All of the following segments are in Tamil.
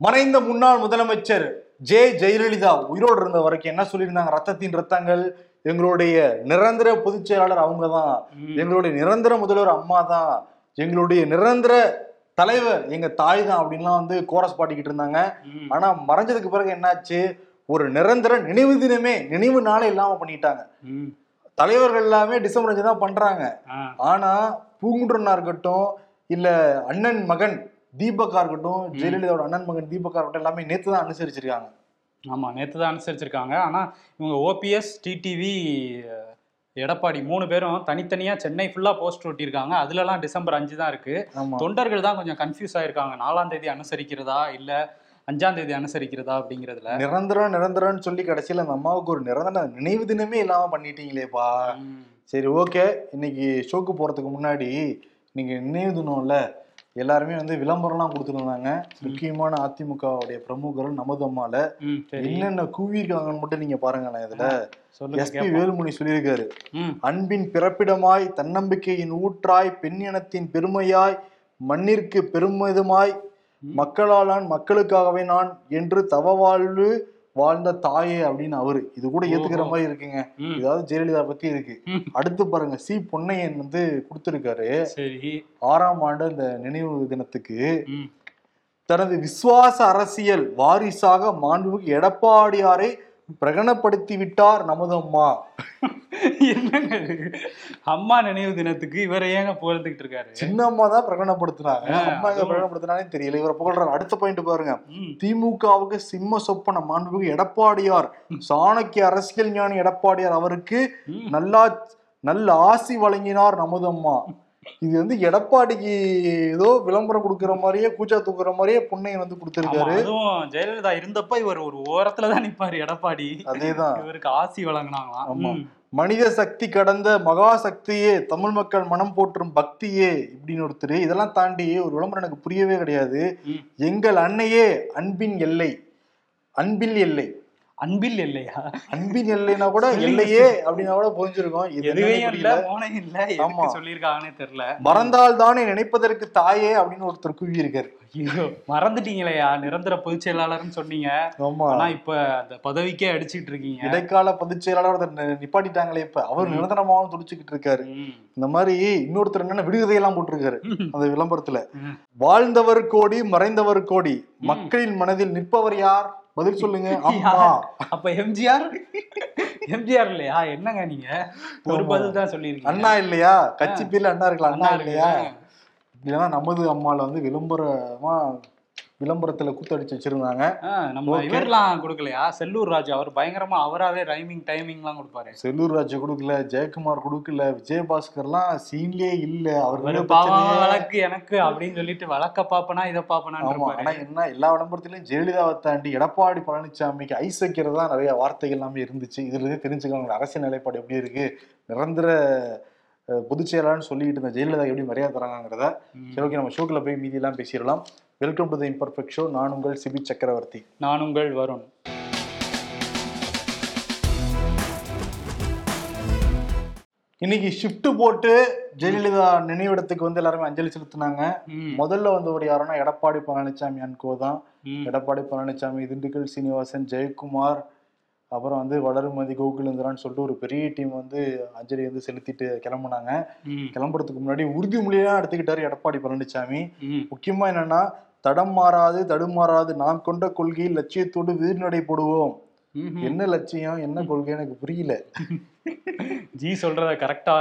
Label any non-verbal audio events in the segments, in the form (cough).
மறைந்த முன்னாள் முதலமைச்சர் ஜே ஜெயலலிதா உயிரோடு இருந்த வரைக்கும் என்ன சொல்லியிருந்தாங்க? ரத்தத்தின் ரத்தங்கள் எங்களுடைய நிரந்தர பொதுச் செயலாளர் அவங்க தான் எங்களுடைய நிரந்தர முதல்வர் அம்மா தான் எங்களுடைய நிரந்தர தலைவர் எங்க தாய் தான் அப்படின்லாம் வந்து கோரஸ் பாடிக்கிட்டு இருந்தாங்க. ஆனா மறைஞ்சதுக்கு பிறகு என்னாச்சு? ஒரு நிரந்தர நினைவு தினமே நினைவு நாளே இல்லாம பண்ணிட்டாங்க. தலைவர்கள் எல்லாமே டிசம்பர் அஞ்சு தான் பண்றாங்க. ஆனா பூங்குன்றனா இருக்கட்டும் இல்ல அண்ணன் மகன் தீபக்கா இருக்கட்டும் ஜெயலலிதாவோட அண்ணன் மகன் தீபக்கா இருக்கட்டும் எல்லாமே நேத்து தான் அனுசரிச்சிருக்காங்க. ஆமா நேத்து தான் அனுசரிச்சிருக்காங்க. ஆனா இவங்க ஓபிஎஸ் டிடிவி எடப்பாடி மூணு பேரும் தனித்தனியா சென்னை ஃபுல்லா போஸ்ட் ஒட்டியிருக்காங்க. அதுலலாம் டிசம்பர் அஞ்சு தான் இருக்கு. தொண்டர்கள் தான் கொஞ்சம் கன்ஃபியூஸ் ஆயிருக்காங்க. நாலாம் தேதி அனுசரிக்கிறதா இல்ல அஞ்சாம் தேதி அனுசரிக்கிறதா அப்படிங்கிறதுல? நிரந்தரம் நிரந்தரம்னு சொல்லி கடைசியில அந்த அம்மாவுக்கு ஒரு நிரந்தர நினைவு தினமே இல்லாம பண்ணிட்டீங்களேப்பா. சரி ஓகே. இன்னைக்கு ஷோக்கு போறதுக்கு முன்னாடி நீங்க நினைவு தினம்ல எல்லாருமே வந்து விளம்பரம்லாம் கொடுத்துருந்தாங்க. முக்கியமான அதிமுகவுடைய பிரமுகர்கள் நமது அம்மால. என்னென்ன கூவிருக்காங்கன்னு மட்டும் நீங்க பாருங்களேன் இதுல. எஸ்பி. வேலுமணி சொல்லியிருக்காரு. அன்பின் பிறப்பிடமாய் தன்னம்பிக்கையின் ஊற்றாய் பெண் இனத்தின் பெருமையாய் மண்ணிற்கு பெருமிதமாய் மக்களாலான் மக்களுக்காகவே நான் என்று தவ வாழ்வு வாழ்ந்த தாயே அப்படின்னு அவரு இது கூட ஏத்துக்கிற. மாதிரி இருக்குங்க. இதாவது ஜெயலலிதா பத்தி இருக்கு. அடுத்து பாருங்க சி பொன்னையன் வந்து கொடுத்திருக்காரு ஆறாம் ஆண்டு இந்த நினைவு தினத்துக்கு. தனது விசுவாச அரசியல் வாரிசாக மாண்புமிகு எடப்பாடியாரை பிரகடனப்படுத்தி விட்டார் நமது அம்மா என்னங்க? அம்மா நினைவு தினத்துக்கு இவரை ஏங்க புகழ்ந்துகிட்டு இருக்காரு? சின்ன அம்மா தான் பிரகடனப்படுத்தினாங்க. அம்மா எங்க. பிரகடனப்படுத்தினாலே தெரியல. இவரை புகழ்றாரு. அடுத்த பாயிண்ட் பாருங்க. திமுகவுக்கு சிம்ம சொப்பன மாண்புமிகு எடப்பாடியார். சாணக்கிய அரசியல் ஞானி எடப்பாடியார் அவருக்கு. நல்லா நல்ல ஆசி வழங்கினார் நமது அம்மா இது வந்து எடப்பாடிக்கு ஏதோ விளம்பரம் கொடுக்கிற மாதிரியே கூச்சா தூக்குற மாதிரியே புண்ணையை வந்து கொடுத்திருக்காரு. அதுவும் ஜெயலலிதா இருந்தப்ப இவர் ஒரு ஓரத்துல தான் நிப்பாரு எடப்பாடி. அதேதான். இவருக்கு ஆசி வழங்கினாங்களாம். ஆமா. மனித சக்தி கடந்த மகா சக்தியே தமிழ் மக்கள் மனம் போற்றும் பக்தியே இப்படின்னு ஒருத்தர். இதெல்லாம் தாண்டி ஒரு விளம்பரம் எனக்கு புரியவே கிடையாது. எங்கள் அன்னையே அன்பின் எல்லை அன்பில் எல்லை. அன்பில் இல்லையா அன்பின் எல்லைனா கூட எல்லையே அப்படின்னா கூட புரிஞ்சிருக்கும். எதுவையும் இல்ல. மோனையும் இல்ல. ஆமா. சொல்லியிருக்காங்கன்னே தெரியல. மறந்தால் தானே நினைப்பதற்கு தாயே அப்படின்னு ஒருத்தர் கூவி இருக்காரு ஐயோ மறந்துட்டீங்களையா? நிரந்தர பொதுச் செயலாளர்னு சொன்னீங்க. ஆமா. ஆனா இப்ப அந்த பதவிக்கே அடிச்சிட்டு இருக்கீங்க. இடைக்கால பொதுச் செயலாளர் நிப்பாட்டிட்டாங்களே இப்ப. அவர். நிரந்தரமாவும் துடிச்சுக்கிட்டு இருக்காரு. இந்த மாதிரி இன்னொருத்தர் என்னன்னா விடுகதையெல்லாம் போட்டிருக்காரு. அந்த விளம்பரத்துல. வாழ்ந்தவர் கோடி மறைந்தவர் கோடி. மக்களின் மனதில் நிற்பவர் யார்? பதில் (laughs) சொல்லுங்க? அப்ப. எம்ஜிஆர் எம்ஜிஆர் இல்லையா? என்னங்க நீங்க? ஒரு. பதில் தான் சொல்லியிருக்கீங்க. அண்ணா இல்லையா? கட்சி பேர்ல அண்ணா இருக்கலாம் அண்ணா இல்லையா. இல்லைன்னா நமது அம்மால வந்து விளம்பரமா விளம்பரத்துல கூத்தடிச்சு வச்சிருந்தாங்க. நம்ம. இவர்லாம் கொடுக்கலையா? செல்லூர் ராஜு அவர் பயங்கரமா அவராவே ரைமிங் டைமிங்லாம் கொடுப்பாரு. செல்லூர் ராஜு கொடுக்கல ஜெயக்குமார் கொடுக்கல விஜயபாஸ்கர்லாம் சீன்லயே இல்ல. அவர் வழக்கு எனக்கு அப்படின்னு சொல்லிட்டு வழக்க பாப்பனா இதை பாப்பனான்னு ஆமா ஆனா என்ன எல்லா விளம்பரத்திலயும் ஜெயலலிதாவை தாண்டி எடப்பாடி பழனிசாமிக்கு ஐஸ் வைக்கிறதா நிறைய வார்த்தைகள் எல்லாமே இருந்துச்சு. இதுல இருந்து தெரிஞ்சுக்கோங்க அரசியல் நிலைப்பாடு எப்படி இருக்கு? நிரந்தர பொதுச் செயலாளர்னு சொல்லிட்டு இருந்த ஜெயலலிதா எப்படி மரியாதை தராங்கிறத. சரி ஓகே நம்ம ஷோக்குள்ள போய் மீதி எல்லாம் பேசிடலாம். Welcome to the imperfect show நான் உங்கள் சிபி சக்கரவர்த்தி நான் உங்கள் வருண் இன்னைக்கு ஷிஃப்ட் போட்டு ஜெயலலிதா நினைவிடத்துக்கு வந்து எல்லாருமே அஞ்சலி செலுத்தினாங்க. முதல்ல வந்தவர் யாருன்னா எடப்பாடி பழனிசாமி அன்கோ தான். எடப்பாடி பழனிசாமி திண்டுக்கல் சீனிவாசன் ஜெயக்குமார் அப்புறம் வந்து வளர்மதி கோகுலேந்திரான்னு சொல்லிட்டு ஒரு பெரிய டீம் வந்து அஞ்சலி வந்து செலுத்திட்டு கிளம்புனாங்க. கிளம்புறதுக்கு முன்னாடி உறுதிமொழியெல்லாம் எடுத்துக்கிட்டாரு எடப்பாடி பழனிசாமி. முக்கியமா என்னன்னா தடம் மாறாது தடுமாறாது நாம் கொண்ட கொள்கையில் லட்சியத்தோடு வீர்நடை போடுவோம். என்ன லட்சியம் என்ன கொள்கை எனக்கு புரியல. (laughs) ஜி சொல்றத கரெக்டா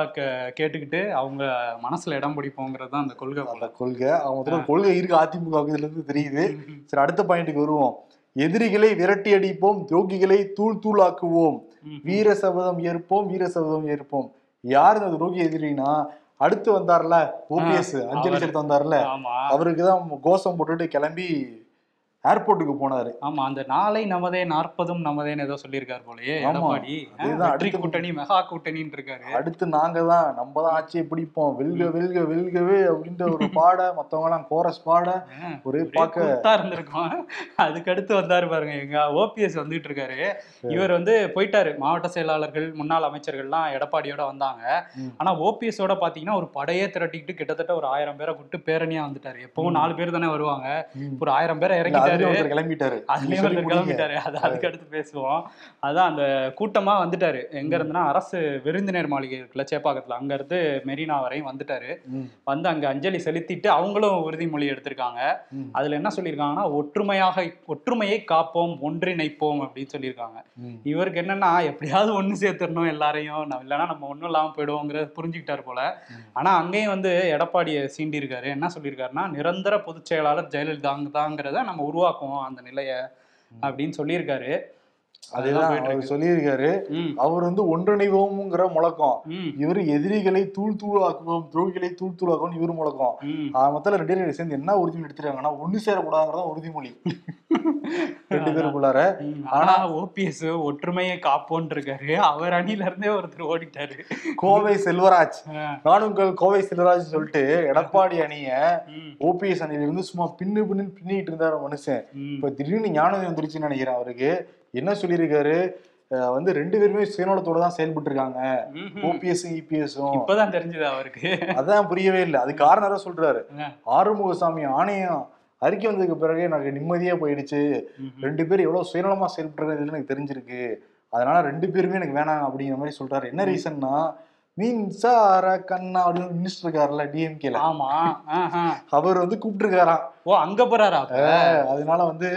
கேட்டுக்கிட்டு அவங்க மனசுல இடம் பிடிப்போங்கிறது தான் அந்த கொள்கை. அந்த கொள்கை அவங்க கொள்கை இருக்கு அதிமுக இருந்து தெரியுது. சரி அடுத்த பாயிண்ட்டுக்கு வருவோம். எதிரிகளை விரட்டி அடிப்போம் துரோகிகளை தூள் தூளாக்குவோம். வீர சபதம் ஏற்போம் வீர சபதம் ஏற்போம். யார் இந்த துரோகி எதிரினா அடுத்து வந்தார்ல ஓபிஎஸ் அஞ்சலி. செலுத்த வந்தார்ல அவருக்கு தான் கோஷம் போட்டுட்டு கிளம்பி ஏர்போர்ட்டுக்கு போனாரு. ஆமா அந்த நாளை நமதே நாற்பதும் நமதேன்னு ஏதோ சொல்லியிருக்காரு போலயே. எடப்பாடி. வெற்றி கூட்டணி மெகா கூட்டணின்னு இருக்காரு. அடுத்து நாங்க தான் நம்ம தான் ஆட்சியை பிடிப்போம். வெல்க வெல்க வெல்கவே அப்படின்ற ஒரு (laughs) பாட மத்தவங்க எல்லாம் கோரஸ் பாட ஒரே பார்க்க இருந்திருக்கும். அதுக்கு அடுத்து வந்தாரு பாருங்க எங்க ஓபிஎஸ் வந்துட்டு இருக்காரு. இவர் வந்து போயிட்டாரு. மாவட்ட செயலாளர்கள் முன்னாள் அமைச்சர்கள்லாம் எடப்பாடியோட வந்தாங்க. ஆனா ஓபிஎஸ் ஓட பாத்தீங்கன்னா ஒரு படையே திரட்டிக்கிட்டு கிட்டத்தட்ட ஒரு ஆயிரம் பேரை கூப்பிட்டு பேரணியா வந்துட்டாரு. எப்பவும். நாலு பேர் தானே வருவாங்க. ஒரு ஆயிரம் பேரை இறங்கிட்டாரு கிளம்பிட்டாரு. அதுலயும். கிளம்பிட்டாரு. அது அதுக்கு அடுத்து பேசுவோம். அதான் அந்த கூட்டமா வந்துட்டாரு. எங்க இருந்துன்னா அரசு விருந்தினர் மாளிகை இருக்குல்ல சேப்பாக்கத்துல. அங்க இருந்து மெரினா வரையும் வந்துட்டாரு. வந்து அங்க அஞ்சலி செலுத்திட்டு அவங்களும் உறுதிமொழி எடுத்திருக்காங்க. அதுல என்ன சொல்லியிருக்காங்கன்னா ஒற்றுமையாக ஒற்றுமையை காப்போம் ஒன்றிணைப்போம் அப்படின்னு சொல்லியிருக்காங்க. இவருக்கு என்னன்னா எப்படியாவது ஒண்ணு சேர்த்துடணும் எல்லாரையும். இல்லைன்னா நம்ம ஒண்ணும் இல்லாம போயிடுவோங்கிறத புரிஞ்சுக்கிட்டாரு போல. ஆனா அங்கேயும் வந்து எடப்பாடியை சீண்டி இருக்காரு என்ன சொல்லியிருக்காருன்னா நிரந்தர பொதுச் செயலாளர் ஜெயலலிதாங்க தாங்கிறத நம்ம உருவாக்குவோம் அந்த நிலைய அப்படின்னு சொல்லியிருக்காரு. அதுதான். சொல்லியிருக்காரு. அவர் வந்து ஒன்றிணைவோம்ங்கிற முழக்கம். இவர் எதிரிகளை தூள் தூளாக்குவோம் துரோகிகளை தூள் தூளாக்குவோம் இவர் முழக்கம். மொத்தம் ரெண்டு பேரும் சேர்ந்து என்ன உறுதிமொழி எடுத்துருக்காங்கன்னா ஒண்ணு சேரக்கூடாதுங்கிறத உறுதிமொழி. (laughs) ரெண்டு பேருக்குள்ளார ஆனா ஓபிஎஸ் ஒற்றுமையை காப்போன்னு இருக்காரு அவர் அணில இருந்தே ஒருத்தர் ஓடிட்டாரு. கோவை செல்வராஜ். நானும் கோவை செல்வராஜ் சொல்லிட்டு எடப்பாடி அணிய ஓபிஎஸ் அணியில இருந்து சும்மா பின்னு பின்னு பின்னிட்டு இருந்தாரு மனுஷன். இப்ப திடீர்னு ஞானம் வந்துருச்சுன்னு நினைக்கிறேன் அவருக்கு. என்ன சொல்லியிருக்காரு? வந்து ரெண்டு பேருமே சுயநலத்தோட தான் செயல்பட்டு இருக்காங்க. ஓபிஎஸ் இபிஎஸும் இப்பதான் தெரிஞ்சது அவருக்கு. அதான் புரியவே இல்லை. அது காரணம் சொல்றாரு. ஆறுமுகசாமி ஆணையம் அறிக்கை வந்ததுக்கு பிறகு எனக்கு நிம்மதியா போயிடுச்சு. ரெண்டு பேரும் எவ்வளவு சுயநலமா செயல்படுறது எனக்கு தெரிஞ்சிருக்கு. அதனால ரெண்டு பேருமே எனக்கு வேணாம் அப்படிங்கிற மாதிரி சொல்றாரு. என்ன ரீசன்னா மின்சார கண்ணா அப்படின்னு மினிஸ்டர் இருக்காருல்ல டிஎம்கேல ஆமா. அவர் வந்து கூப்பிட்டுருக்காராம். ஓ அங்க போறாரா? அதனால வந்து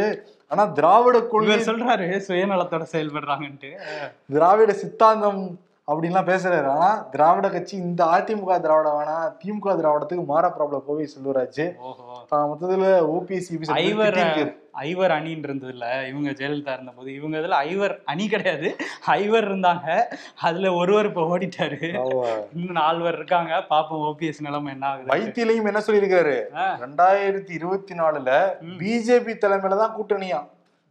ஆனா திராவிட கொள்கை சொல்றாரு சுயநலத்தோட செயல்படுறாங்கன்ட்டு. திராவிட சித்தாந்தம் அப்படின்லாம் பேசுறாரு. ஆனா திராவிட கட்சி இந்த அதிமுக திராவிட வேணாம் திமுக திராவிடத்துக்கு மாற ப்ராப்ளம் கோவை செல்வராஜ். மொத்தத்துல ஓபிஎஸ் ஐவர் ஐவர் அணின்னு இருந்ததுல இவங்க ஜெயலலிதா இருந்தபோது. இவங்க இதுல ஐவர் அணி கிடையாது. ஐவர் இருந்தாங்க. அதுல ஒருவர் இப்ப ஓடிட்டாரு. இன்னும் நால்வர் இருக்காங்க. பாப்போம் ஓபிஎஸ் நிலைமை என்ன ஆகுது. வைத்தியிலையும் என்ன சொல்லியிருக்காரு. ரெண்டாயிரத்தி இருபத்தி நாலுல. பிஜேபி தலைமையில தான் கூட்டணியா?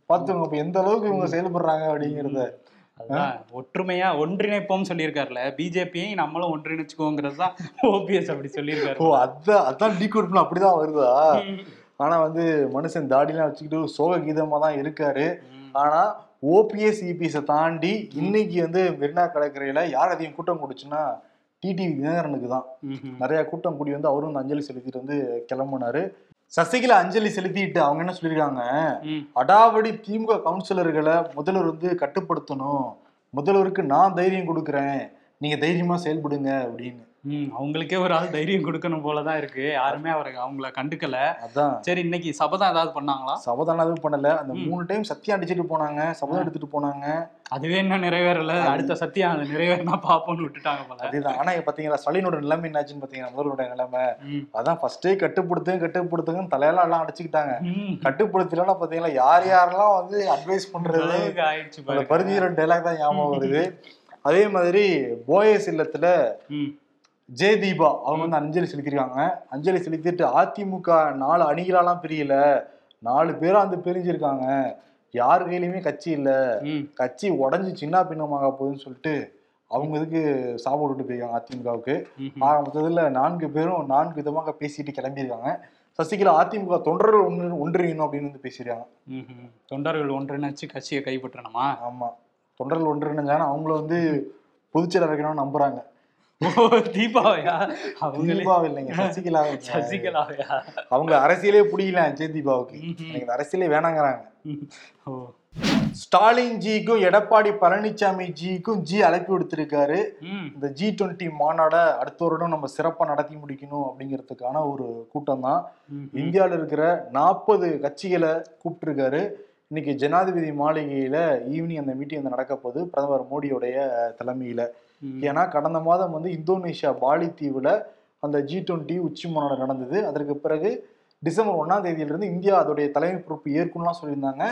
பாத்துக்கோங்க இப்ப எந்த அளவுக்கு இவங்க செயல்படுறாங்க அப்படிங்கறத. ஒற்றுமையா ஒன்றிணைப்போம் சொல்லியிருக்காருல. பிஜேபியை நம்மளும் ஒன்றிணைச்சுக்கோங்கிறது தான் ஓபிஎஸ் அப்படி சொல்லியிருக்காரு. ஓ அதான் அதான் டீ அப்படிதான் வருதா. ஆனா வந்து மனுஷன் தாடிலாம் வச்சுக்கிட்டு சோக கீதமா தான் இருக்காரு. ஆனா ஓபிஎஸ் இபிஎஸ் தாண்டி இன்னைக்கு வந்து மெரினா கடற்கரையில யார் அதிகம் கூட்டம் கூடுச்சுன்னா டிடிவி தினகரனுக்கு தான். நிறைய கூட்டம் கூடி வந்து அவரும் வந்து அஞ்சலி செலுத்திட்டு வந்து கிளம்புனாரு. சசிகலா அஞ்சலி செலுத்திட்டு அவங்க என்ன சொல்லியிருக்காங்க. அடாவடி திமுக கவுன்சிலர்களை முதல்வர் வந்து கட்டுப்படுத்தணும். முதல்வருக்கு நான் தைரியம் கொடுக்குறேன். நீங்க தைரியமா செயல்படுங்க அப்படின்னு. அவங்களுக்கே ஒரு ஆள் தைரியம் கொடுக்கணும் போலதான் இருக்கு. யாருமே அவரை அவங்கள கண்டுக்கல. அதான். சரி இன்னைக்கு சபதம் ஏதாவது பண்ணாங்களா? சபதம் எதுவும் பண்ணல. அந்த. மூணு டைம் சத்தியம் அடிச்சிட்டு போனாங்க. சபதம் எடுத்துட்டு போனாங்க. அதுவே இன்னும் நிறைவேறல? அடுத்த சத்தியம் அது நிறைவேறினா பாப்போம்னு விட்டுட்டாங்க போல. அதுதான். ஆனா பாத்தீங்களா ஸ்டாலினோட நிலைமை என்னாச்சுன்னு பாத்தீங்கன்னா முதல்வரோட நிலைமை. அதான் ஃபர்ஸ்டே கட்டுப்படுத்துங்க கட்டுப்படுத்துங்கன்னு தலையெல்லாம் எல்லாம் அடிச்சுக்கிட்டாங்க. கட்டுப்படுத்தலாம் பாத்தீங்களா யார் யாரெல்லாம் வந்து அட்வைஸ் பண்றது? ஆயிடுச்சு அந்த. பருத்தியரன் டைலாக் தான் ஞாபகம் வருது. (laughs) அதே மாதிரி போயஸ் இல்லத்துல ஜெய தீபா அவங்க வந்து அஞ்சலி செலுத்திருக்காங்க. அஞ்சலி செலுத்திட்டு அதிமுக நாலு அணிகளாலாம் பிரியல. நாலு பேரா வந்து பிரிஞ்சிருக்காங்க. யார் கையிலயுமே கட்சி இல்ல. கட்சி உடஞ்சி சின்ன பின்னமாக போகுதுன்னு சொல்லிட்டு அவங்க இதுக்கு சாப்பாடு விட்டு போயிருக்காங்க அதிமுகவுக்கு. ஆக மொத்தத்துல நான்கு பேரும் நான்கு விதமாக பேசிட்டு கிளம்பியிருக்காங்க. சசிகலா அதிமுக தொண்டர்கள் ஒன்று ஒன்றியணும் அப்படின்னு வந்து பேசியிருக்காங்க. தொண்டர்கள் ஒன்றிணைச்சு கட்சியை கைப்பற்றணுமா? ஆமா. தொண்டர்கள் ஒன்றிணைஞ்சாங்கன்னா அவங்கள வந்து பொதுச்செயலர் வைக்கணும்னு நம்புறாங்க. (laughs) தீபாவையா? அவங்களே. தீபாவை இல்லைங்க சசிகலா (laughs) சசிகலாவையா? அவங்க அரசியலே பிடிக்கல ஜெய தீபாவுக்கு. எனக்கு அரசியலே வேணாங்கிறாங்க. ஸ்டாலின் ஜிக்கும் எடப்பாடி பழனிசாமி ஜிக்கும் ஜி அழைப்பு விடுத்திருக்காரு. இந்த ஜி டுவெண்ட்டி மாநாடை அடுத்த வருடம் நம்ம சிறப்பா நடத்தி முடிக்கணும் அப்படிங்கிறதுக்கான ஒரு கூட்டம் தான். இந்தியாவில் இருக்கிற நாற்பது கட்சிகளை கூப்பிட்டுருக்காரு. இன்னைக்கு ஜனாதிபதி மாளிகையில ஈவினிங் அந்த மீட்டிங் வந்து நடக்க போகுது. பிரதமர் மோடியோடைய தலைமையில. ஏன்னா கடந்த மாதம் வந்து இந்தோனேஷியா பாலி தீவுல அந்த ஜி டுவெண்ட்டி உச்சி மாநாடு நடந்தது. அதற்கு பிறகு டிசம்பர் ஒன்னாம் தேதியிலிருந்து இந்தியா அதோடைய தலைமை பொறுப்பு ஏற்கனலாம் சொல்லியிருந்தாங்க.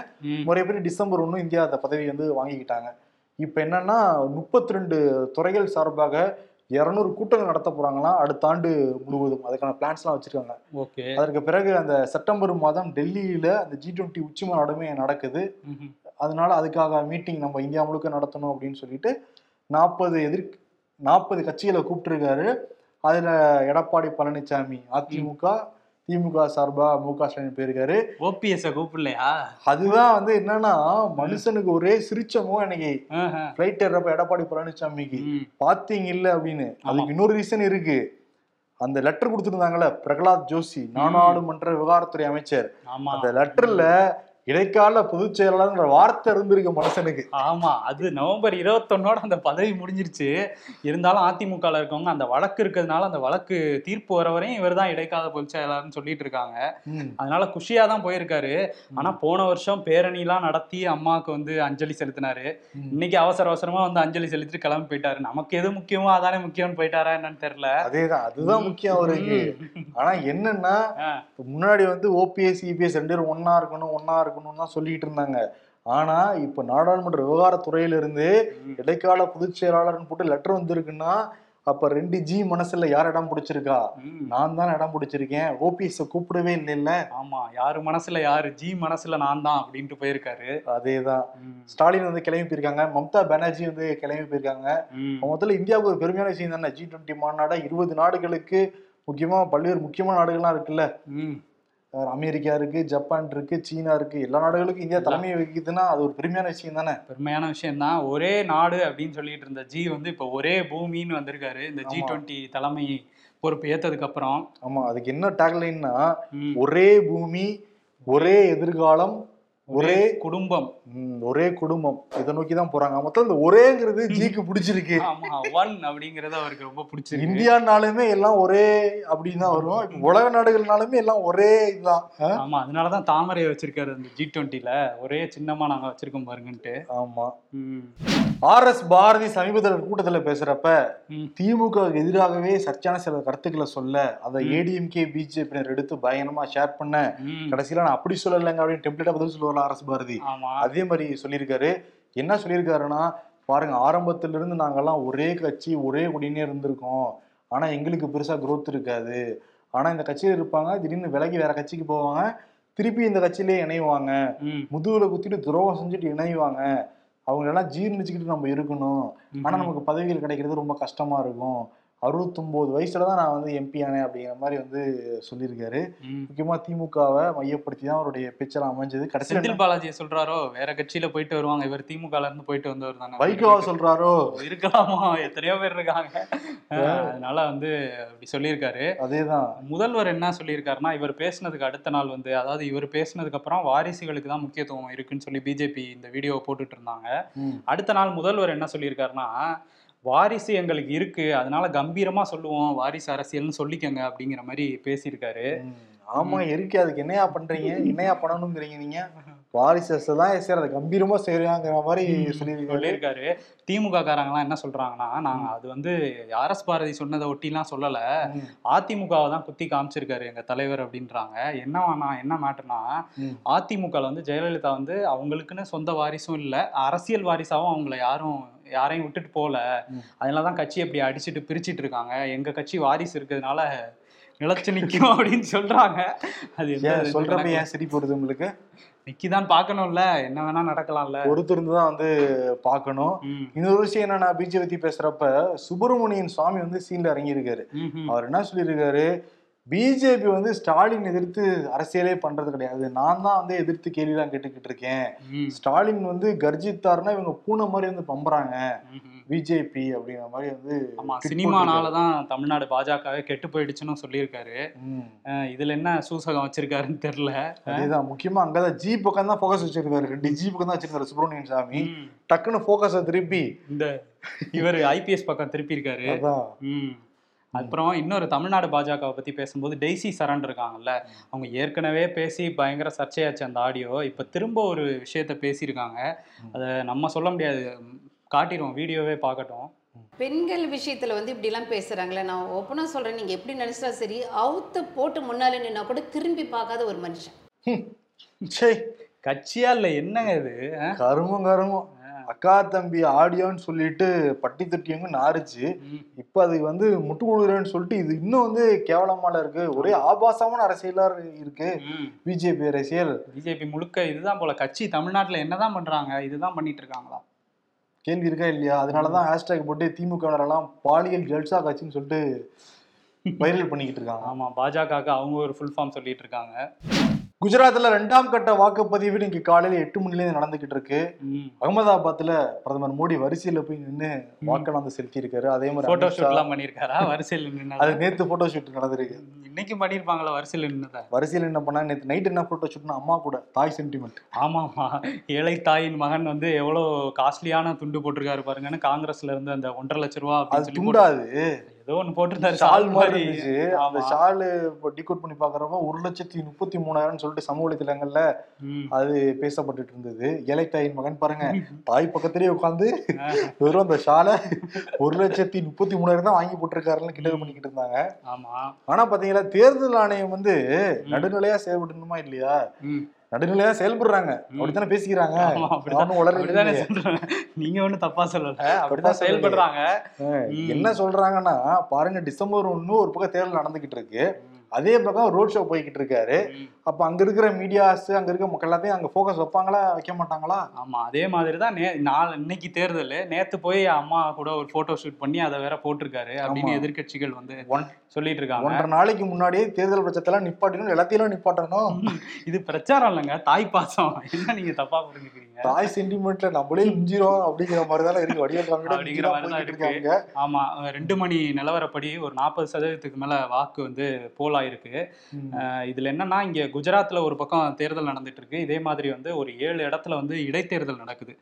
முறைப்படி டிசம்பர் ஒன்று இந்தியா அந்த பதவி வந்து வாங்கிக்கிட்டாங்க. இப்போ என்னன்னா முப்பத்தி ரெண்டு துறைகள் சார்பாக இரநூறு கூட்டங்கள் நடத்த போறாங்களாம். அடுத்த ஆண்டு முழுவதும். அதுக்கான பிளான்ஸ்லாம் வச்சிருக்காங்க. ஓகே. அதற்கு பிறகு அந்த செப்டம்பர் மாதம் டெல்லியில அந்த ஜி டுவெண்ட்டி உச்சி மாநாடுமே நடக்குது. அதனால அதுக்காக மீட்டிங் நம்ம இந்தியா முழுக்க நடத்தணும் அப்படின்னு சொல்லிட்டு நாற்பது எதிர் நாற்பது கட்சிகளை கூப்பிட்டுருக்காரு. அதுல எடப்பாடி பழனிசாமி அதிமுக திமுக சார்பா மு க ஸ்டாலின் போயிருக்காரு. ஓபிஎஸ் கூப்பிடலையா? அதுதான் வந்து என்னன்னா மனுஷனுக்கு ஒரே சிரிச்சமோ. ஃபிளைட் ஏறப்ப எடப்பாடி பழனிசாமிக்கு. பாத்தீங்க இல்ல அப்படின்னு. அதுக்கு இன்னொரு ரீசன் இருக்கு. அந்த லெட்டர் கொடுத்துருந்தாங்கல்ல பிரகலாத் ஜோஷி நாடாளுமன்ற விவகாரத்துறை அமைச்சர். அந்த லெட்டர்ல இடைக்கால பொதுச் செயலாளர்ன்ற வார்த்தை இருந்திருக்கு மனுஷனுக்கு. ஆமா அது நவம்பர் இருபத்தொன்னோட அந்த பதவி முடிஞ்சிருச்சு. இருந்தாலும் அதிமுகல இருக்கவங்க அந்த வழக்கு இருக்கிறதுனால அந்த வழக்கு தீர்ப்பு வர வரையும் இவர் தான் இடைக்கால பொதுச் செயலாளர்னு சொல்லிட்டு இருக்காங்க. அதனால குஷியா தான் போயிருக்காரு ஆனா போன வருஷம் பேரணிலாம் நடத்தி அம்மாவுக்கு வந்து அஞ்சலி செலுத்தினாரு. இன்னைக்கு அவசர அவசரமா வந்து அஞ்சலி செலுத்திட்டு கிளம்பி போயிட்டாரு. நமக்கு எது முக்கியமோ அதானே முக்கியம்னு போயிட்டாரா என்னன்னு தெரியல. அதேதான் அதுதான் முக்கியம் அவருக்கு. ஆனா என்னன்னா முன்னாடி வந்து ஓபிஎஸ் இபிஎஸ் ரெண்டு பேரும் ஒன்னா இருக்கணும் ஒன்னா இருக்கணும்னு தான் சொல்லிட்டு இருந்தாங்க. ஆனா இப்ப நாடாளுமன்ற விவகாரத்துறையில இருந்து ம். இடைக்கால பொதுச் செயலாளர்னு போட்டு லெட்டர் வந்திருக்குன்னா அப்ப ரெண்டு ஜி மனசுல யார் இடம் பிடிச்சிருக்கா. நான் தான் இடம் பிடிச்சிருக்கேன். ஓபிஎஸ் கூப்பிடவே இல்லைல்ல. ஆமா யாரு மனசுல யாரு ஜி மனசுல நான் தான் அப்படின்ட்டு போயிருக்காரு. அதேதான். ஸ்டாலின் வந்து கிளம்பி போயிருக்காங்க. மம்தா பானர்ஜி வந்து கிளம்பி போயிருக்காங்க. முதல்ல இந்தியாவுக்கு ஒரு பெருமையான விஷயம் தானே? ஜி டுவெண்ட்டி மாநாடா இருபது நாடுகளுக்கு முக்கியமா பல்வேறு முக்கியமான நாடுகள்லாம் இருக்குல்ல. அமெரிக்கா இருக்கு ஜப்பான் இருக்கு சீனா இருக்கு. எல்லா நாடுகளுக்கும் இந்தியா தலைமை வகிக்குதுன்னா அது ஒரு பெருமையான விஷயம் தானே? பெருமையான விஷயம் தான் ஒரே நாடு அப்படின்னு சொல்லிட்டு இருந்த ஜி வந்து இப்போ ஒரே பூமின்னு வந்திருக்காரு. இந்த ஜி. டுவெண்ட்டி தலைமை பொறுப்பு ஏத்ததுக்கு அப்புறம் ஆமா அதுக்கு என்ன டேக்லைன்னா ஒரே பூமி ஒரே எதிர்காலம் ஒரே குடும்பம். ஒரே குடும்பம். இதை நோக்கி தான் போறாங்க. மொத்தம் இந்த ஒரேங்கிறது ஜிக்கு பிடிச்சிருக்கு. ஆமா ஒன் அப்படிங்கறது அவருக்கு ரொம்ப பிடிச்சிருக்கு. இந்தியானாலுமே எல்லாம் ஒரே அப்படின்னு தான் வரும். இப்ப உலக நாடுகள்னாலுமே எல்லாம் ஒரே இதுதான்? ஆமா அதனாலதான் தாமரையை வச்சிருக்காரு அந்த ஜி டுவெண்ட்டில ஒரே சின்னமா நாங்க வச்சிருக்கோம் பாருங்கன்ட்டு. ஆமா. ஆர் எஸ் பாரதி சமீபத்தில் கூட்டத்துல பேசுறப்ப திமுக எதிராகவே சர்ச்சையான சில கருத்துக்களை சொல்ல அதை. ஏடிஎம்கே பிஜேபியினர் எடுத்து பயங்கரமா ஷேர் பண்ண. கடைசியில நான் அப்படி சொல்லலைங்க அப்படின்னு டெம்ப்ளேட்டா பதில் சொல்லுவார் ஆர் எஸ் பாரதி அதே மாதிரி சொல்லியிருக்காரு. என்ன சொல்லியிருக்காருன்னா பாருங்க ஆரம்பத்துல இருந்து நாங்கெல்லாம் ஒரே கட்சி ஒரே குடினே இருந்திருக்கோம். ஆனா எங்களுக்கு பெருசா growth இருக்காது. ஆனா இந்த கட்சியில இருப்பாங்க திடீர்னு விலகி வேற கட்சிக்கு போவாங்க திருப்பி இந்த கட்சியிலே இணைவாங்க. முதுகுல குத்திட்டு துரோகம் செஞ்சுட்டு இணைவாங்க. அவங்க எல்லாம் ஜீர்ணிச்சுக்கிட்டு நம்ம இருக்கணும். ஆனா. நமக்கு பதவிகள் கிடைக்கிறது ரொம்ப கஷ்டமா இருக்கும். அறுபத்தொன்பது வயசுல தான் நான் வந்து எம்பி ஆனேன் அப்படிங்கிற மாதிரி வந்து சொல்லியிருக்காரு. முக்கியமா திமுகவை மையப்படுத்தி தான் அவருடைய பேச்செல்லாம் அமைஞ்சது. கடைசியில் செந்தில் பாலாஜியை சொல்றாரோ வேற கட்சியில போயிட்டு வருவாங்க. இவர் திமுகல இருந்து போயிட்டு வந்தவர் தானே. வைகோவா சொல்றாரோ? இருக்கலாமா? எத்தனையோ பேர் இருக்காங்க. அதனால வந்து அப்படி சொல்லியிருக்காரு. அதேதான். முதல்வர் என்ன சொல்லியிருக்காருன்னா இவர் பேசினதுக்கு அடுத்த நாள் வந்து அதாவது இவர் பேசினதுக்கு அப்புறம் வாரிசுகளுக்கு தான் முக்கியத்துவம் இருக்குன்னு சொல்லி பிஜேபி இந்த வீடியோவை போட்டுட்டு இருந்தாங்க. அடுத்த நாள் முதல்வர் என்ன சொல்லியிருக்காருன்னா வாரிசு எங்களுக்கு இருக்கு. அதனால கம்பீரமா சொல்லுவோம். வாரிசு அரசியல்னு சொல்லிக்கங்க அப்படிங்கிற மாதிரி பேசியிருக்காரு. ஆமா இருக்கு. அதுக்கு என்னையா பண்றீங்க? என்னையா பண்ணணுங்கிறீங்க நீங்க? வாரிசு தான் சரி அதை கம்பீரமா செய்யறாங்கிற மாதிரி சொல்லியிருக்காரு. சொல்லியிருக்காரு. திமுக காரங்களாம் என்ன சொல்றாங்கன்னா நாங்க அது வந்து ஆர்எஸ் பாரதி சொன்னதை ஒட்டிலாம் சொல்லல. அதிமுகவை தான் குத்தி காமிச்சிருக்காரு எங்க தலைவர் அப்படின்றாங்க. என்னவானா என்ன மேட்டர்னா. அதிமுகல வந்து ஜெயலலிதா வந்து அவங்களுக்குன்னு சொந்த வாரிசும் இல்ல அரசியல் வாரிசாவும் அவங்கள யாரும் யாரையும் விட்டுட்டு போல. ம். அதனாலதான் கட்சி அப்படி அடிச்சிட்டு பிரிச்சிட்டு இருக்காங்க. எங்க கட்சி வாரிசு இருக்கிறதுனால நிலச்சு நிக்கும் அப்படின்னு சொல்றாங்க. அது எந்த ஏன் சிரிப்பு வருது உங்களுக்கு? நிக்கிதான் பார்க்கணும்ல. என்ன வேணா நடக்கலாம்ல. பொறுத்திருந்து தான் வந்து பார்க்கணும். இன்னொரு விஷயம் என்னன்னா பிஜே பத்தி பேசுறப்ப சுப்பிரமணியன் சுவாமி வந்து சீன்ல இறங்கியிருக்காரு. அவர் என்ன சொல்லியிருக்காரு? பிஜேபி வந்து ஸ்டாலின் எதிர்த்து அரசியலே பண்றது கிடையாது. நான் தான் வந்து எதிர்த்து கேள்விலாம் கேட்டுக்கிட்டு இருக்கேன். ஸ்டாலின் வந்து கர்ஜித்தாருன்னா இவங்க பூனை மாதிரி வந்து பம்புறாங்க. பிஜேபி அப்படிங்கிற மாதிரி வந்து ஆமா சினிமானால தான் தமிழ்நாடு பாஜகவே கெட்டு போயிடுச்சுன்னு சொல்லியிருக்காரு. இதுல என்ன சூசகம் வச்சிருக்காருன்னு தெரியல. அதேதான் முக்கியமா அங்கதான் ஜி பக்கம் தான் ஃபோக்கஸ் வச்சிருக்காரு. ரெண்டு ஜி பக்கம் தான் வச்சிருக்காரு சுப்பிரமணியன் சாமி. டக்குன்னு ஃபோக்கஸை திருப்பி இந்த இவர் ஐபிஎஸ் பக்கம் திருப்பி இருக்காரு அதான். அப்புறம் இன்னொரு தமிழ்நாடு பாஜகவை பத்தி பேசும்போது டெய்ஸி சரண் இருக்காங்கல்ல அவங்க ஏற்கனவே பேசி பயங்கர சர்ச்சையாச்சு அந்த ஆடியோ. இப்ப திரும்ப ஒரு விஷயத்த பேசியிருக்காங்க. அதை நம்ம சொல்ல முடியாது. காட்டிடுவோம் வீடியோவே பார்க்கட்டும். பெண்கள் விஷயத்துல வந்து இப்படிலாம் பேசுறாங்களே நான் ஓப்பனா சொல்றேன் நீங்க எப்படி நினைச்சா சரி அவுத்து போட்டு முன்னால நின்னா கூட திரும்பி பார்க்காத ஒரு மனுஷன். சே கட்சியா இல்ல என்னங்க இது? கருமம் கருமம். அக்கா தம்பி ஆடியோன்னு சொல்லிட்டு பட்டி தொட்டியவங்க நாரிச்சு. இப்ப அது வந்து முட்டு கொடுக்குறேன்னு சொல்லிட்டு இது இன்னும் வந்து கேவலமால இருக்கு. ஒரே ஆபாசமான அரசியலா இருக்கு. பிஜேபி அரசியல். பிஜேபி முழுக்க இதுதான் போல. கட்சி தமிழ்நாட்டுல என்னதான் பண்றாங்க இதுதான் பண்ணிட்டு இருக்காங்களா? கேள்வி இருக்கா இல்லையா? அதனாலதான் ஹேஷ்டேக் போட்டு திமுக எல்லாம் பாலியல் ஜல்சா கட்சின்னு சொல்லிட்டு (laughs) வைரல் பண்ணிக்கிட்டு இருக்காங்க. ஆமா பாஜகவுக்கு அவங்க ஒரு ஃபுல் ஃபார்ம் சொல்லிட்டு இருக்காங்க. குஜராத்ல ரெண்டாம் கட்ட வாக்குப்பதிவு இன்னைக்கு காலையில எட்டு மணில இருந்து நடந்துகிட்டு இருக்கு. ம். அகமதாபாத்ல பிரதமர் மோடி வரிசையில போய் நின்று வாக்கெல்லாம் செலுத்தி இருக்காரு அதே மாதிரி போட்டோ அமித்ஷா- ஷூட் எல்லாம் பண்ணிருக்காரா வரிசையில் நின்று அது நேத்து போட்டோ ஷூட் நடந்திருக்கு. இன்னைக்கு பண்ணிருப்பாங்களா வரிசையில் நின்னத? வரிசையில் என்ன பண்ணா நேத்து நைட் என்ன போட்டோ ஷூட்னா அம்மா கூட தாய் சென்டிமெண்ட் ஆமாமா ஏழை தாயின் மகன் வந்து எவ்வளவு காஸ்ட்லியான துண்டு போட்டிருக்காரு பாருங்கன்னு காங்கிரஸ்ல இருந்து அந்த ஒன்றரை லட்ச ரூபா அது துண்டாது. ஏதோ ஒண்ணு போட்டிருந்தாரு ஷால் மாதிரி அந்த. ஷால் இப்போ டிகோட் பண்ணி பாக்குறப்ப ஒரு லட்சத்தி முப்பத்தி மூணாயிரம் சொல்லிட்டு சமூக வலைத்தளங்கள்ல. அது பேசப்பட்டுட்டு இருந்தது. ஏழை தாயின் மகன் பாருங்க. தாய் பக்கத்திலேயே உட்காந்து வெறும் அந்த ஷாலை ஒரு லட்சத்தி முப்பத்தி மூணாயிரம் தான் வாங்கி போட்டிருக்காருன்னு கிண்டல் பண்ணிக்கிட்டு இருந்தாங்க. ஆமா. ஆனா பாத்தீங்களா தேர்தல் ஆணையம் வந்து நடுநிலையா செயல்படணுமா இல்லையா. நடுநிலையா செயல்படுறாங்க. அப்படித்தானே பேசிக்கிறாங்க. நீங்க ஒண்ணும் தப்பா சொல்லல. அப்படிதான். செயல்படுறாங்க. என்ன சொல்றாங்கன்னா பாருங்க டிசம்பர் ஒண்ணு ஒரு பக்கம் தேர்தல் நடந்துகிட்டு இருக்கு. அதே பக்கம் ரோட் ஷோ போய்கிட்டு இருக்காரு. அப்ப அங்க இருக்கிற மீடியாஸ் அங்க இருக்க மக்கள் எல்லாத்தையும் அங்க ஃபோக்கஸ் வைப்பாங்களா வைக்க மாட்டாங்களா? ஆமா அதே மாதிரி தான் நே நாள் இன்னைக்கு தேர்தல் நேத்து போய் அம்மா கூட ஒரு போட்டோ ஷூட் பண்ணி அதை வேற போட்டிருக்காரு அப்படின்னு ஆமா. எதிர்க்கட்சிகள் வந்து சொல்லிட்டு இருக்காங்க ஒன்றரை நாளைக்கு முன்னாடியே தேர்தல் பிரச்சத்தெல்லாம் நிப்பாட்டணும் எல்லாத்தையும் நிப்பாட்டணும். இது பிரச்சாரம் இல்லைங்க தாய் பாசம். என்ன நீங்க தப்பா புரிஞ்சுக்கிறீங்க? தாய் சென்டிமெண்ட்ல நம்மளே மிஞ்சிரும் அப்படிங்கிற மாதிரி தானே இருக்கு. வடிவேல் அப்படிங்கிற மாதிரி தான் இருக்கு. ஆமா ரெண்டு மணி நிலவரப்படி ஒரு நாற்பது சதவீதத்துக்கு மேல வாக்கு வந்து போல் ஆயிருக்கு ம். அஹ் இதுல என்னன்னா இங்க குஜராத்ல ஒரு பக்கம் தேர்தல் நடந்துட்டு இருக்கு. இதே மாதிரி வந்து ஒரு ஏழு இடத்துல வந்து இடைத்தேர்தல் நடக்குது.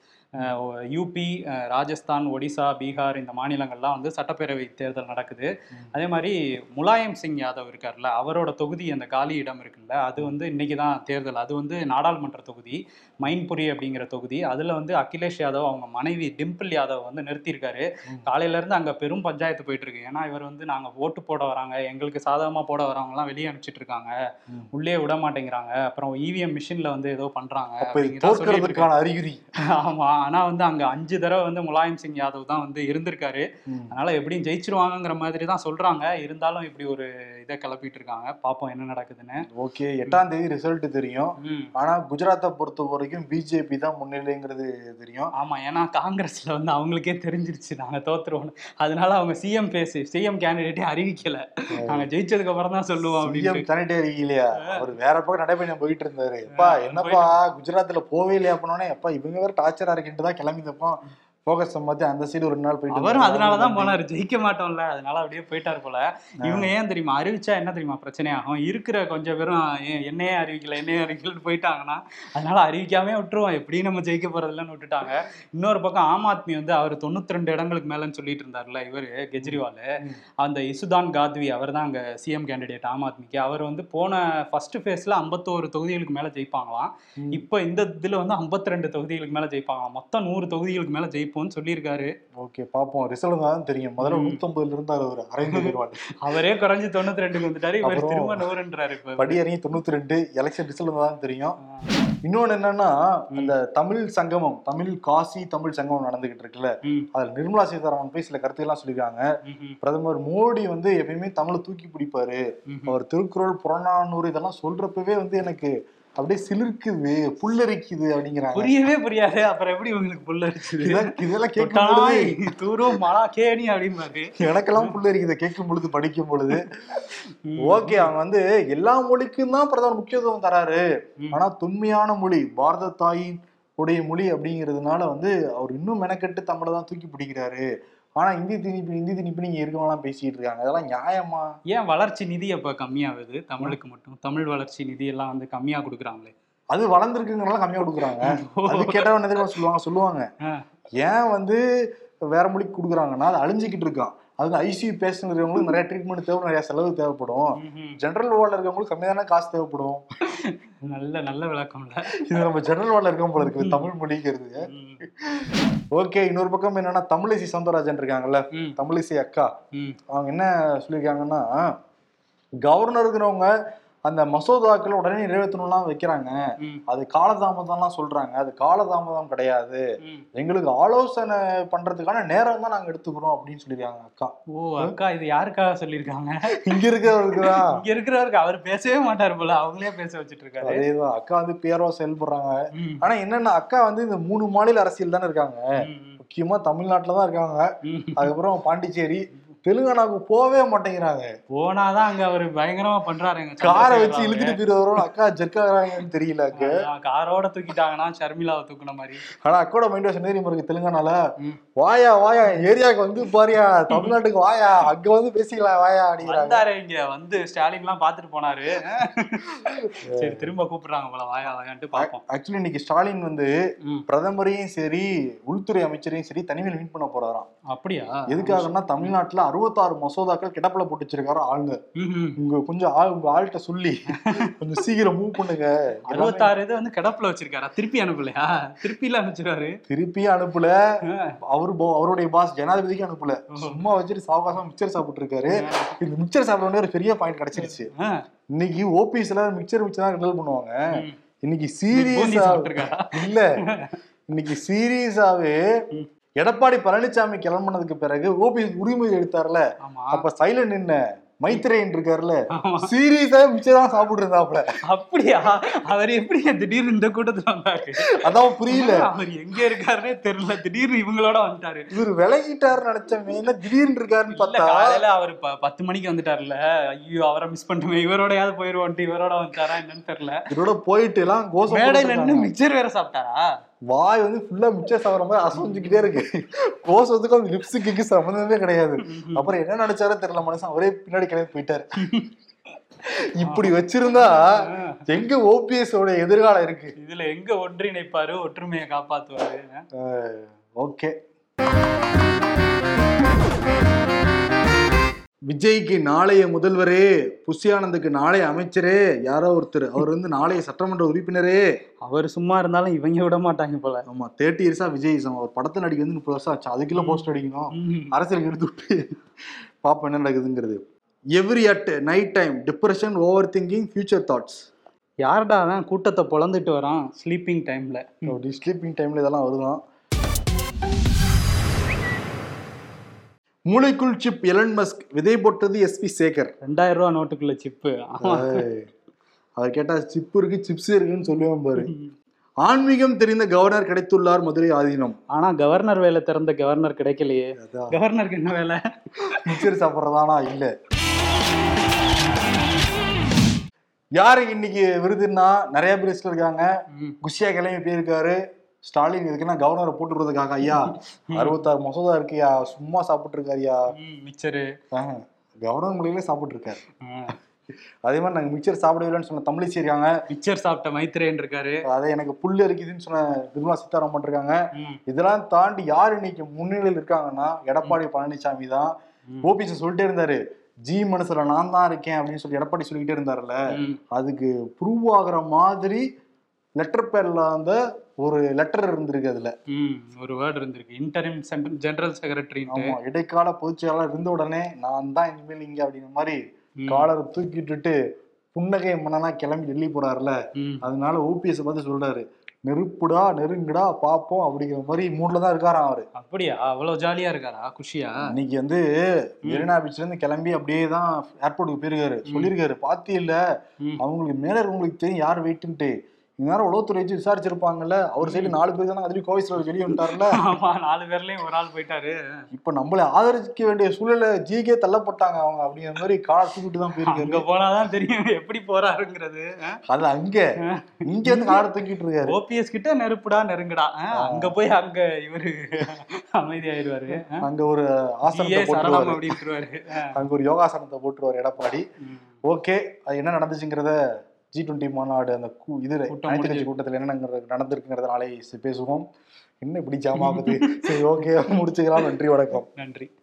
யூபி ராஜஸ்தான் ஒடிசா பீகார் இந்த மாநிலங்கள்லாம் வந்து சட்டப்பேரவை தேர்தல் நடக்குது. அதே மாதிரி முலாயம் சிங் யாதவ் இருக்கார்ல அவரோட தொகுதி அந்த காலி இடம் இருக்குல்ல அது வந்து இன்னைக்கு தான் தேர்தல். அது வந்து நாடாளுமன்ற தொகுதி மைன்புரி அப்படிங்கிற தொகுதி. அதுல வந்து அகிலேஷ் யாதவ் அவங்க மனைவி டிம்பிள் யாதவ் வந்து நிறுத்தியிருக்காரு. ம். காலையில இருந்து அங்க பெரும் பஞ்சாயத்து போயிட்டு இருக்கு. ஏன்னா இவர் வந்து நாங்க ஓட்டு போட வராங்க எங்களுக்கு சாதகமா போட வரவங்க எல்லாம் வெளியே அனுப்பிச்சிட்டு இருக்காங்க. உள்ளே விட மாட்டேங்கிறாங்க. அப்புறம் இவிஎம் மிஷின்ல வந்து ஏதோ. தோற்கிறதுக்கான அறிகுறி. ஆமா. ஆனா வந்து அங்க அஞ்சு தடவை வந்து முலாயம் சிங் யாதவ் தான் வந்து இருந்திருக்காரு. அதனால எப்படியும் ஜெயிச்சிருவாங்கங்கிற மாதிரி தான் சொல்றாங்க. இருந்தாலும் இப்படி ஒரு இதை கிளப்பிட்டு இருக்காங்க. பாப்போம் என்ன நடக்குதுன்னு. ஓகே எட்டாம் தேதி ரிசல்ட் தெரியும். ம். ஆனா குஜராத்தை பொறுத்த வரைக்கும் பிஜேபி தான் முன்னிலைங்கிறது தெரியும். ஆமா ஏன்னா காங்கிரஸ்ல வந்து அவங்களுக்கே தெரிஞ்சிருச்சு. நாங்க தோத்துருவோம் அதனால அவங்க சிஎம் பேசி சிஎம் கேண்டிடேட்டே அறிவிக்கல. நாங்க ஜெயிச்சதுக்கு அப்புறம் தான் சொல்லுவோம் அப்படின்னு. சிஎம் சானிட்டரி இல்லையா அவர் வேற பக்கம் நடைபயணம் போயிட்டு இருந்தாரு. எப்பா என்னப்பா குஜராத்ல போவே இல்லையா? பண்ணோன்னே எப்பா இவங்க வேற டார்ச்சரா இருக்குன்ட்டு தான் கிளம்பிதப்போ போக்கஸ் மாத்தி அந்த சைடு ஒரு நாள் போயிட்டு அவரும் இருந்தாரு. அதனாலதான் போனாரு. ஜெயிக்க மாட்டோம்ல. அதனால அப்படியே போயிட்டாரு போல. இவங்க ஏன் தெரியுமா? அறிவிச்சா என்ன தெரியுமா பிரச்சனையாகும் இருக்கிற கொஞ்சம் பேரும் என்னையே அறிவிக்கல என்னையே அறிவிக்கலன்னு போயிட்டாங்கன்னா அதனால அறிவிக்காமே விட்டுருவோம். எப்படியும் நம்ம ஜெயிக்க போறதில்லன்னு விட்டுட்டாங்க. இன்னொரு பக்கம் ஆம் ஆத்மி வந்து அவர் தொண்ணூத்தி ரெண்டு இடங்களுக்கு மேலன்னு சொல்லிட்டு இருந்தார்ல இவரு கெஜ்ரிவால். அந்த இசுதான் காத்வி அவர் தான் அங்க சிஎம் கேண்டிடேட் ஆம் ஆத்மிக்கு. அவர் வந்து போன ஃபர்ஸ்ட் ஃபேஸ்ல ஐம்பத்தோரு தொகுதிகளுக்கு மேல ஜெயிப்பாங்களாம். இப்போ இந்த இதுல வந்து 52 ரெண்டு தொகுதிகளுக்கு மேல ஜெயிப்பாங்களாம். மொத்தம் நூறு தொகுதிகளுக்கு மேல ஜெயிப்போம்னு சொல்லியிருக்காரு. ஓகே பாப்போம். ரிசல்ட் தான் தெரியும். முதல்ல. நூத்தம்பதுல இருந்தாரு அவர் அரைந்து அவரே குறைஞ்சு தொண்ணூத்தி ரெண்டுக்கு வந்துட்டாரு. இவர் திரும்ப நூறுன்றாரு இப்ப. படி இறங்கி தொண்ணூத்தி ரெண்டு எலெக்ஷன் ரிசல்ட் தான் தெரியும் இன்னொன்னு என்னன்னா அந்த தமிழ் சங்கமம் தமிழ் காசி தமிழ் சங்கமம் நடந்துகிட்டு இருக்குல்ல. அதுல நிர்மலா சீதாராமன் போய் சில கருத்துக்கள்லாம் சொல்லியிருக்காங்க. ம், பிரதமர் மோடி வந்து எப்பயுமே தமிழை தூக்கி பிடிப்பாரு. அவர் திருக்குறள் புறநானூறு இதெல்லாம் சொல்றப்பவே வந்து எனக்கு அப்படியே சிலிர்க்குது புல்லரிக்குது அப்படிங்கிறாங்க. புரியவே புரியாது. அப்புறம் எப்படி உங்களுக்கு புல்ல அடிச்சுது இதெல்லாம் கேட்கும் தூரம் மலா கேணி அப்படிம்பாரு எனக்கெல்லாம் புல்லரிக்குது கேட்கும் பொழுது படிக்கும் பொழுது. ஓகே அவங்க வந்து எல்லா மொழிக்கும் தான் பிரதமர் முக்கியத்துவம் தராரு. ஆனா தொன்மையான மொழி பாரத தாயின் உடைய மொழி அப்படிங்கிறதுனால வந்து அவர் இன்னும் மெனக்கெட்டு தமிழை தான் தூக்கி பிடிக்கிறாரு. ஆனா இந்தி திணிப்பு இந்தி திணிப்பு நீங்க இருக்கவங்களாம் பேசிட்டு இருக்காங்க. அதெல்லாம் நியாயமா? ஏன் வளர்ச்சி நிதி அப்ப கம்மியாகுது? தமிழுக்கு மட்டும்? தமிழ் வளர்ச்சி நிதி எல்லாம் வந்து கம்மியா கொடுக்குறாங்களே. அது வளர்ந்துருக்குங்கிறனால கம்மியா கொடுக்குறாங்க. அது கேட்டா என்ன தெரியுமா சொல்லுவாங்க? சொல்லுவாங்க. ஏன் வந்து வேற மொழிக்கு கொடுக்குறாங்கன்னா அது அழிஞ்சிக்கிட்டு இருக்கான். அது ஐசியூ பேஷண்ட்றவங்களுக்கு நிறைய ட்ரீட்மெண்ட் தேவை நிறைய செலவு தேவைப்படும். ஜென்ரல் வார்டில் இருக்கவங்களுக்கு கம்மியான காசு தேவைப்படும். நல்ல நல்ல விளக்கம்ல. இது நம்ம ஜெனரல் வார்டில் இருக்கோம் போல இருக்குது தமிழ் மொழிங்கிறது. ம், ஓகே இன்னொரு பக்கம் என்னன்னா தமிழிசை சவுந்தரராஜன் இருக்காங்கல்ல தமிழிசை அக்கா. அவங்க என்ன சொல்லியிருக்காங்கன்னா கவர்னருங்கிறவங்க அந்த மசோதாக்கள் உடனே நிறைவேற்றணும்லாம் வைக்கிறாங்க. அது காலதாமதம்லாம் சொல்றாங்க. அது காலதாமதம் கிடையாது. எங்களுக்கு ஆலோசனை பண்றதுக்கான நேரம் தான் நாங்க எடுத்துக்கிறோம் அப்படின்னு சொல்லியிருக்காங்க அக்கா. ஓ அக்கா இது யாருக்காக சொல்லியிருக்காங்க? இங்க இருக்கிறவருக்கு தான். (laughs) இங்க இருக்கிறவருக்கு அவர் பேசவே மாட்டாரு போல. அவங்களே பேச வச்சிட்டு இருக்காரு அதேதான். அக்கா வந்து பேரோ செயல்படுறாங்க. ஆனா என்னன்னா அக்கா வந்து இந்த மூணு மாநில அரசியல் தானே இருக்காங்க. முக்கியமா தமிழ்நாட்டுல தான் இருக்காங்க. அதுக்கப்புறம் பாண்டிச்சேரி தெலுங்கானாவுக்கு போவே மாட்டேங்கிறாங்க. போனாதான் அங்க அவரு பயங்கரமா பண்றாருங்க. காரை வச்சு இழுத்துட்டு போயிடுவாரோ அக்கா ஜெர்க்காகிறாங்கன்னு தெரியல காரோட தூக்கிட்டாங்கன்னா ஷர்மிளாவை தூக்குன மாதிரி. ஆனா அக்கோட மைண்ட் வாஷ் தெரியுமா இருக்கு தெலுங்கானால. வாயா வாயா ஏரியாவுக்கு வந்து பாரியா தமிழ்நாட்டுக்கு வாயா அங்க வந்து பேசிக்கலாம் வாயா அப்படிங்கிறாங்க. வந்தாரு இங்க வந்து ஸ்டாலின் எல்லாம் பாத்துட்டு போனாரு. (laughs) சரி திரும்ப கூப்பிடுறாங்க போல வாயா வாயான்ட்டு பாப்போம் ஆக்சுவலி இன்னைக்கு ஸ்டாலின் வந்து. பிரதமரையும் சரி உள்துறை அமைச்சரையும் சரி தனிமையில் மீட் பண்ண போறாராம். அப்படியா? எதுக்காகன்னா தமிழ்நாட்டுல அறுபத்தாறு மசோதாக்கள் கிடப்பில போட்டு வச்சிருக்காரு ஆளுங்க. உங்க கொஞ்சம் ஆள் உங்க ஆள்கிட்ட சொல்லி கொஞ்சம் சீக்கிரம் மூவ் பண்ணுங்க. அறுபத்தாறு இது வந்து கிடப்புல வச்சிருக்காரா? திருப்பி அனுப்பலையா? திருப்பி எல்லாம் அனுப்பிச்சிருவாரு. திருப்பியும் அனுப்பல. அவரு அவருடைய பாஸ் ஜனாதிபதிக்கு அனுப்பல. சும்மா வச்சுட்டு சாவகாசம் மிக்சர் சாப்பிட்டு இருக்காரு இந்த மிக்சர் சாப்பிட ஒரு பெரிய பாயிண்ட் கிடைச்சிருச்சு. இன்னைக்கு ஓபிஎஸ்ல மிக்சர் மிக்சர் தான் கிண்டல் பண்ணுவாங்க. இன்னைக்கு சீரியஸா? இல்ல. இன்னைக்கு சீரியஸாவே. எடப்பாடி பழனிசாமி கிளம்புனதுக்கு பிறகு ஓபிஎஸ் உரிமை எடுத்தார்ல. அப்ப சைலண்ட் நின்ன மைத்ரேயன் இருக்காருல்ல. சீரியஸா மிச்சம் தான் சாப்பிட்டு இருந்தாப்ல அப்படியா? அவர் எப்படி திடீர்னு இந்த கூட்டத்துல வந்தாரு? அதான் புரியல. அவர் எங்க இருக்காருன்னே தெரியல. திடீர்னு இவங்களோட வந்துட்டாரு. இவர் விலகிட்டாருன்னு நினைச்சவன் என்ன திடீர்னு இருக்காருன்னு பார்த்தா காலையில அவர் பத்து மணிக்கு வந்துட்டாருல்ல. ஐயோ அவரை மிஸ் பண்ணிட்டுமே. இவரோடயாவது போயிருவோன்ட்டு இவரோட வந்துட்டாரா என்னன்னு தெரியல. இவரோட போயிட்டு எல்லாம் கோசம் மேடையில. நின்னு மிக்சர் வேற சாப்பிட்டாரா? வாய் வந்து ஃபுல்லா மிச்சம் சாப்பிட்ற மாதிரி அசைஞ்சுக்கிட்டே இருக்கு. கோசத்துக்கும் அந்த லிப்ஸுக்கு சம்மந்தமே கிடையாது. அப்புறம் என்ன நினைச்சாரோ தெரியல மனுஷன் அவரே பின்னாடி கிளம்பி போயிட்டாரு. இப்படி வச்சிருந்தா எங்க ஓபிஎஸ் ஓட எதிர்காலம் இருக்கு. இதுல எங்க ஒன்றிணைப்பாரு ஒற்றுமையை காப்பாத்துவாரு? ஓகே. விஜய்க்கு நாளைய முதல்வரே புஷி ஆனந்துக்கு நாளைய அமைச்சரே யாரோ ஒருத்தர். அவர் வந்து நாளைய சட்டமன்ற உறுப்பினரே. அவர் சும்மா இருந்தாலும் இவங்க விட மாட்டாங்க போல. ஆமா தேர்ட்டி இயர்ஸா விஜய் அவர் படத்தை நடிக்க வந்து முப்பது வருஷம் ஆச்சு. அதுக்குள்ள போஸ்ட் அடிக்கணும். அரசியலுக்கு எடுத்து விட்டு பாப்போம் என்ன நடக்குதுங்கிறது. Every at night time depression over thinking future thoughts யார்டா அவன் கூட்டத்தை பொழந்துட்டு வரான் ஸ்லீப்பிங் டைம்ல ஸ்லீப்பிங் டைம்ல இதெல்லாம் வருதான். மூளைக்குள் சிப் எலன் மஸ்க் விதை போட்டது எஸ்பி சேகர். ரெண்டாயிரம் ரூபா நோட்டுக்குள்ள சிப்பு அவர் கேட்டா சிப் இருக்கு சிப்ஸ் இருக்குன்னு சொல்லுவேன் பாரு. ஆன்மீகம் தெரிந்த கவர்னர் கிடைத்துள்ளார் மதுரை ஆதீனம். ஆனா கவர்னர் வேலை திறந்த கவர்னர் கிடைக்கலையே. கவர்னருக்கு என்ன வேலை? மிக்சர் சாப்பிட்றதானா? இல்ல. யாரு இன்னைக்கு விருதுன்னா நிறைய பேர் இருக்காங்க. குஷியா கிளம்பி போயிருக்காரு. ஸ்டாலின் இதுக்குன்னா கவர்னரை போட்டு விடுறதுக்காக ஐயா. அறுபத்தாறு மசோதா இருக்குயா சும்மா சாப்பிட்டு இருக்காருயா ம், மிச்சரு. ஆஹ், கவர்னர் மொழியிலே சாப்பிட்டு இருக்காரு. அதே மாதிரி நாங்க மிக்சர் சாப்பிடவே இல்லைன்னு சொன்ன தமிழிசை இருக்காங்க. மிச்சர் சாப்பிட்ட மைத்ரேயன் இருக்காரு. அதை எனக்கு புல்லு இருக்குதுன்னு சொன்ன நிர்மலா சீதாராமன் இருக்காங்க இதெல்லாம் தாண்டி யார் இன்னைக்கு முன்னிலையில் இருக்காங்கன்னா எடப்பாடி பழனிசாமி தான். ஓபிஎஸ் சொல்லிட்டே இருந்தாரு. ஜி மனசுல நான் தான் இருக்கேன் அப்படின்னு சொல்லி எடப்பாடி சொல்லிக்கிட்டே இருந்தாருல்ல. அதுக்கு ப்ரூவ் ஆகுற மாதிரி லெட்டர் பேர்ல அந்த ஒரு லெட்டர் இருந்திருக்கு அதுல. ஒரு வேர்டு இருந்திருக்கு. இன்டரிம் ஜெனரல் செக்ரட்டரின்ட்டு ஆமா இடைக்கால பொதுச் செயலாளர் இருந்த உடனே நான் தான் இனிமேல் இங்க அப்படிங்கிற மாதிரி. காலரை தூக்கிட்டுட்டு புன்னகை மன்னனா கிளம்பி டெல்லி போறாருல. அதனால ஓபிஎஸ் பார்த்து சொல்றாரு. நெருப்புடா நெருங்குடா பாப்போம் அப்படிங்கிற மாதிரி மூட்ல தான் இருக்காராம் அவரு. அப்படியா? அவ்வளவு ஜாலியா இருக்காரா? குஷியா? இன்னைக்கு வந்து மெரினா பீச்ல இருந்து கிளம்பி அப்படியே தான் ஏர்போர்ட்டுக்கு போயிருக்காரு. சொல்லியிருக்காரு பாத்தி இல்ல. அவங்களுக்கு மேல இருக்கவங்களுக்கு தெரியும் யார் வெயிட்டுன்ட்டு இந்நேரம் உளவுத்துறை வச்சு விசாரிச்சிருப்பாங்கல்ல? அவர் சைடு நாலு பேர் தானே அதுலயும் கோவிஸ்ல வெளியே வந்துட்டாருல (laughs) ஆமா நாலு பேர்லயும் ஒரு ஆள் போயிட்டாரு. இப்ப நம்மளை ஆதரிக்க வேண்டிய சூழல ஜிகே தள்ளப்பட்டாங்க அவங்க அப்படிங்கிற மாதிரி காலை தூக்கிட்டு தான் அங்க போயிருக்காரு போனாதான் தெரியும் எப்படி போறாருங்கிறது. அது அங்க இங்க வந்து காலை தூக்கிட்டு இருக்காரு. ஓபிஎஸ் கிட்ட நெருப்புடா நெருங்குடா. அங்க போய் அங்க இவரு அமைதியாயிருவாரு? அங்க ஒரு ஆசனத்தை போட்டுருவாரு. அங்க ஒரு யோகாசனத்தை போட்டுருவாரு எடப்பாடி. ஓகே அது என்ன நடந்துச்சுங்கிறத ஜி டுவெண்ட்டி மாநாடு அந்த கூ- கட்சி முடிஞ்சு. கூட்டத்தில் என்ன நடந்திருக்கு- நடந்திருக்குங்கிறத நாளை பேசுவோம். என்ன இப்படி (laughs) ஜாமாகுது? சரி ஓகே முடிச்சுக்கலாம். நன்றி வணக்கம். நன்றி.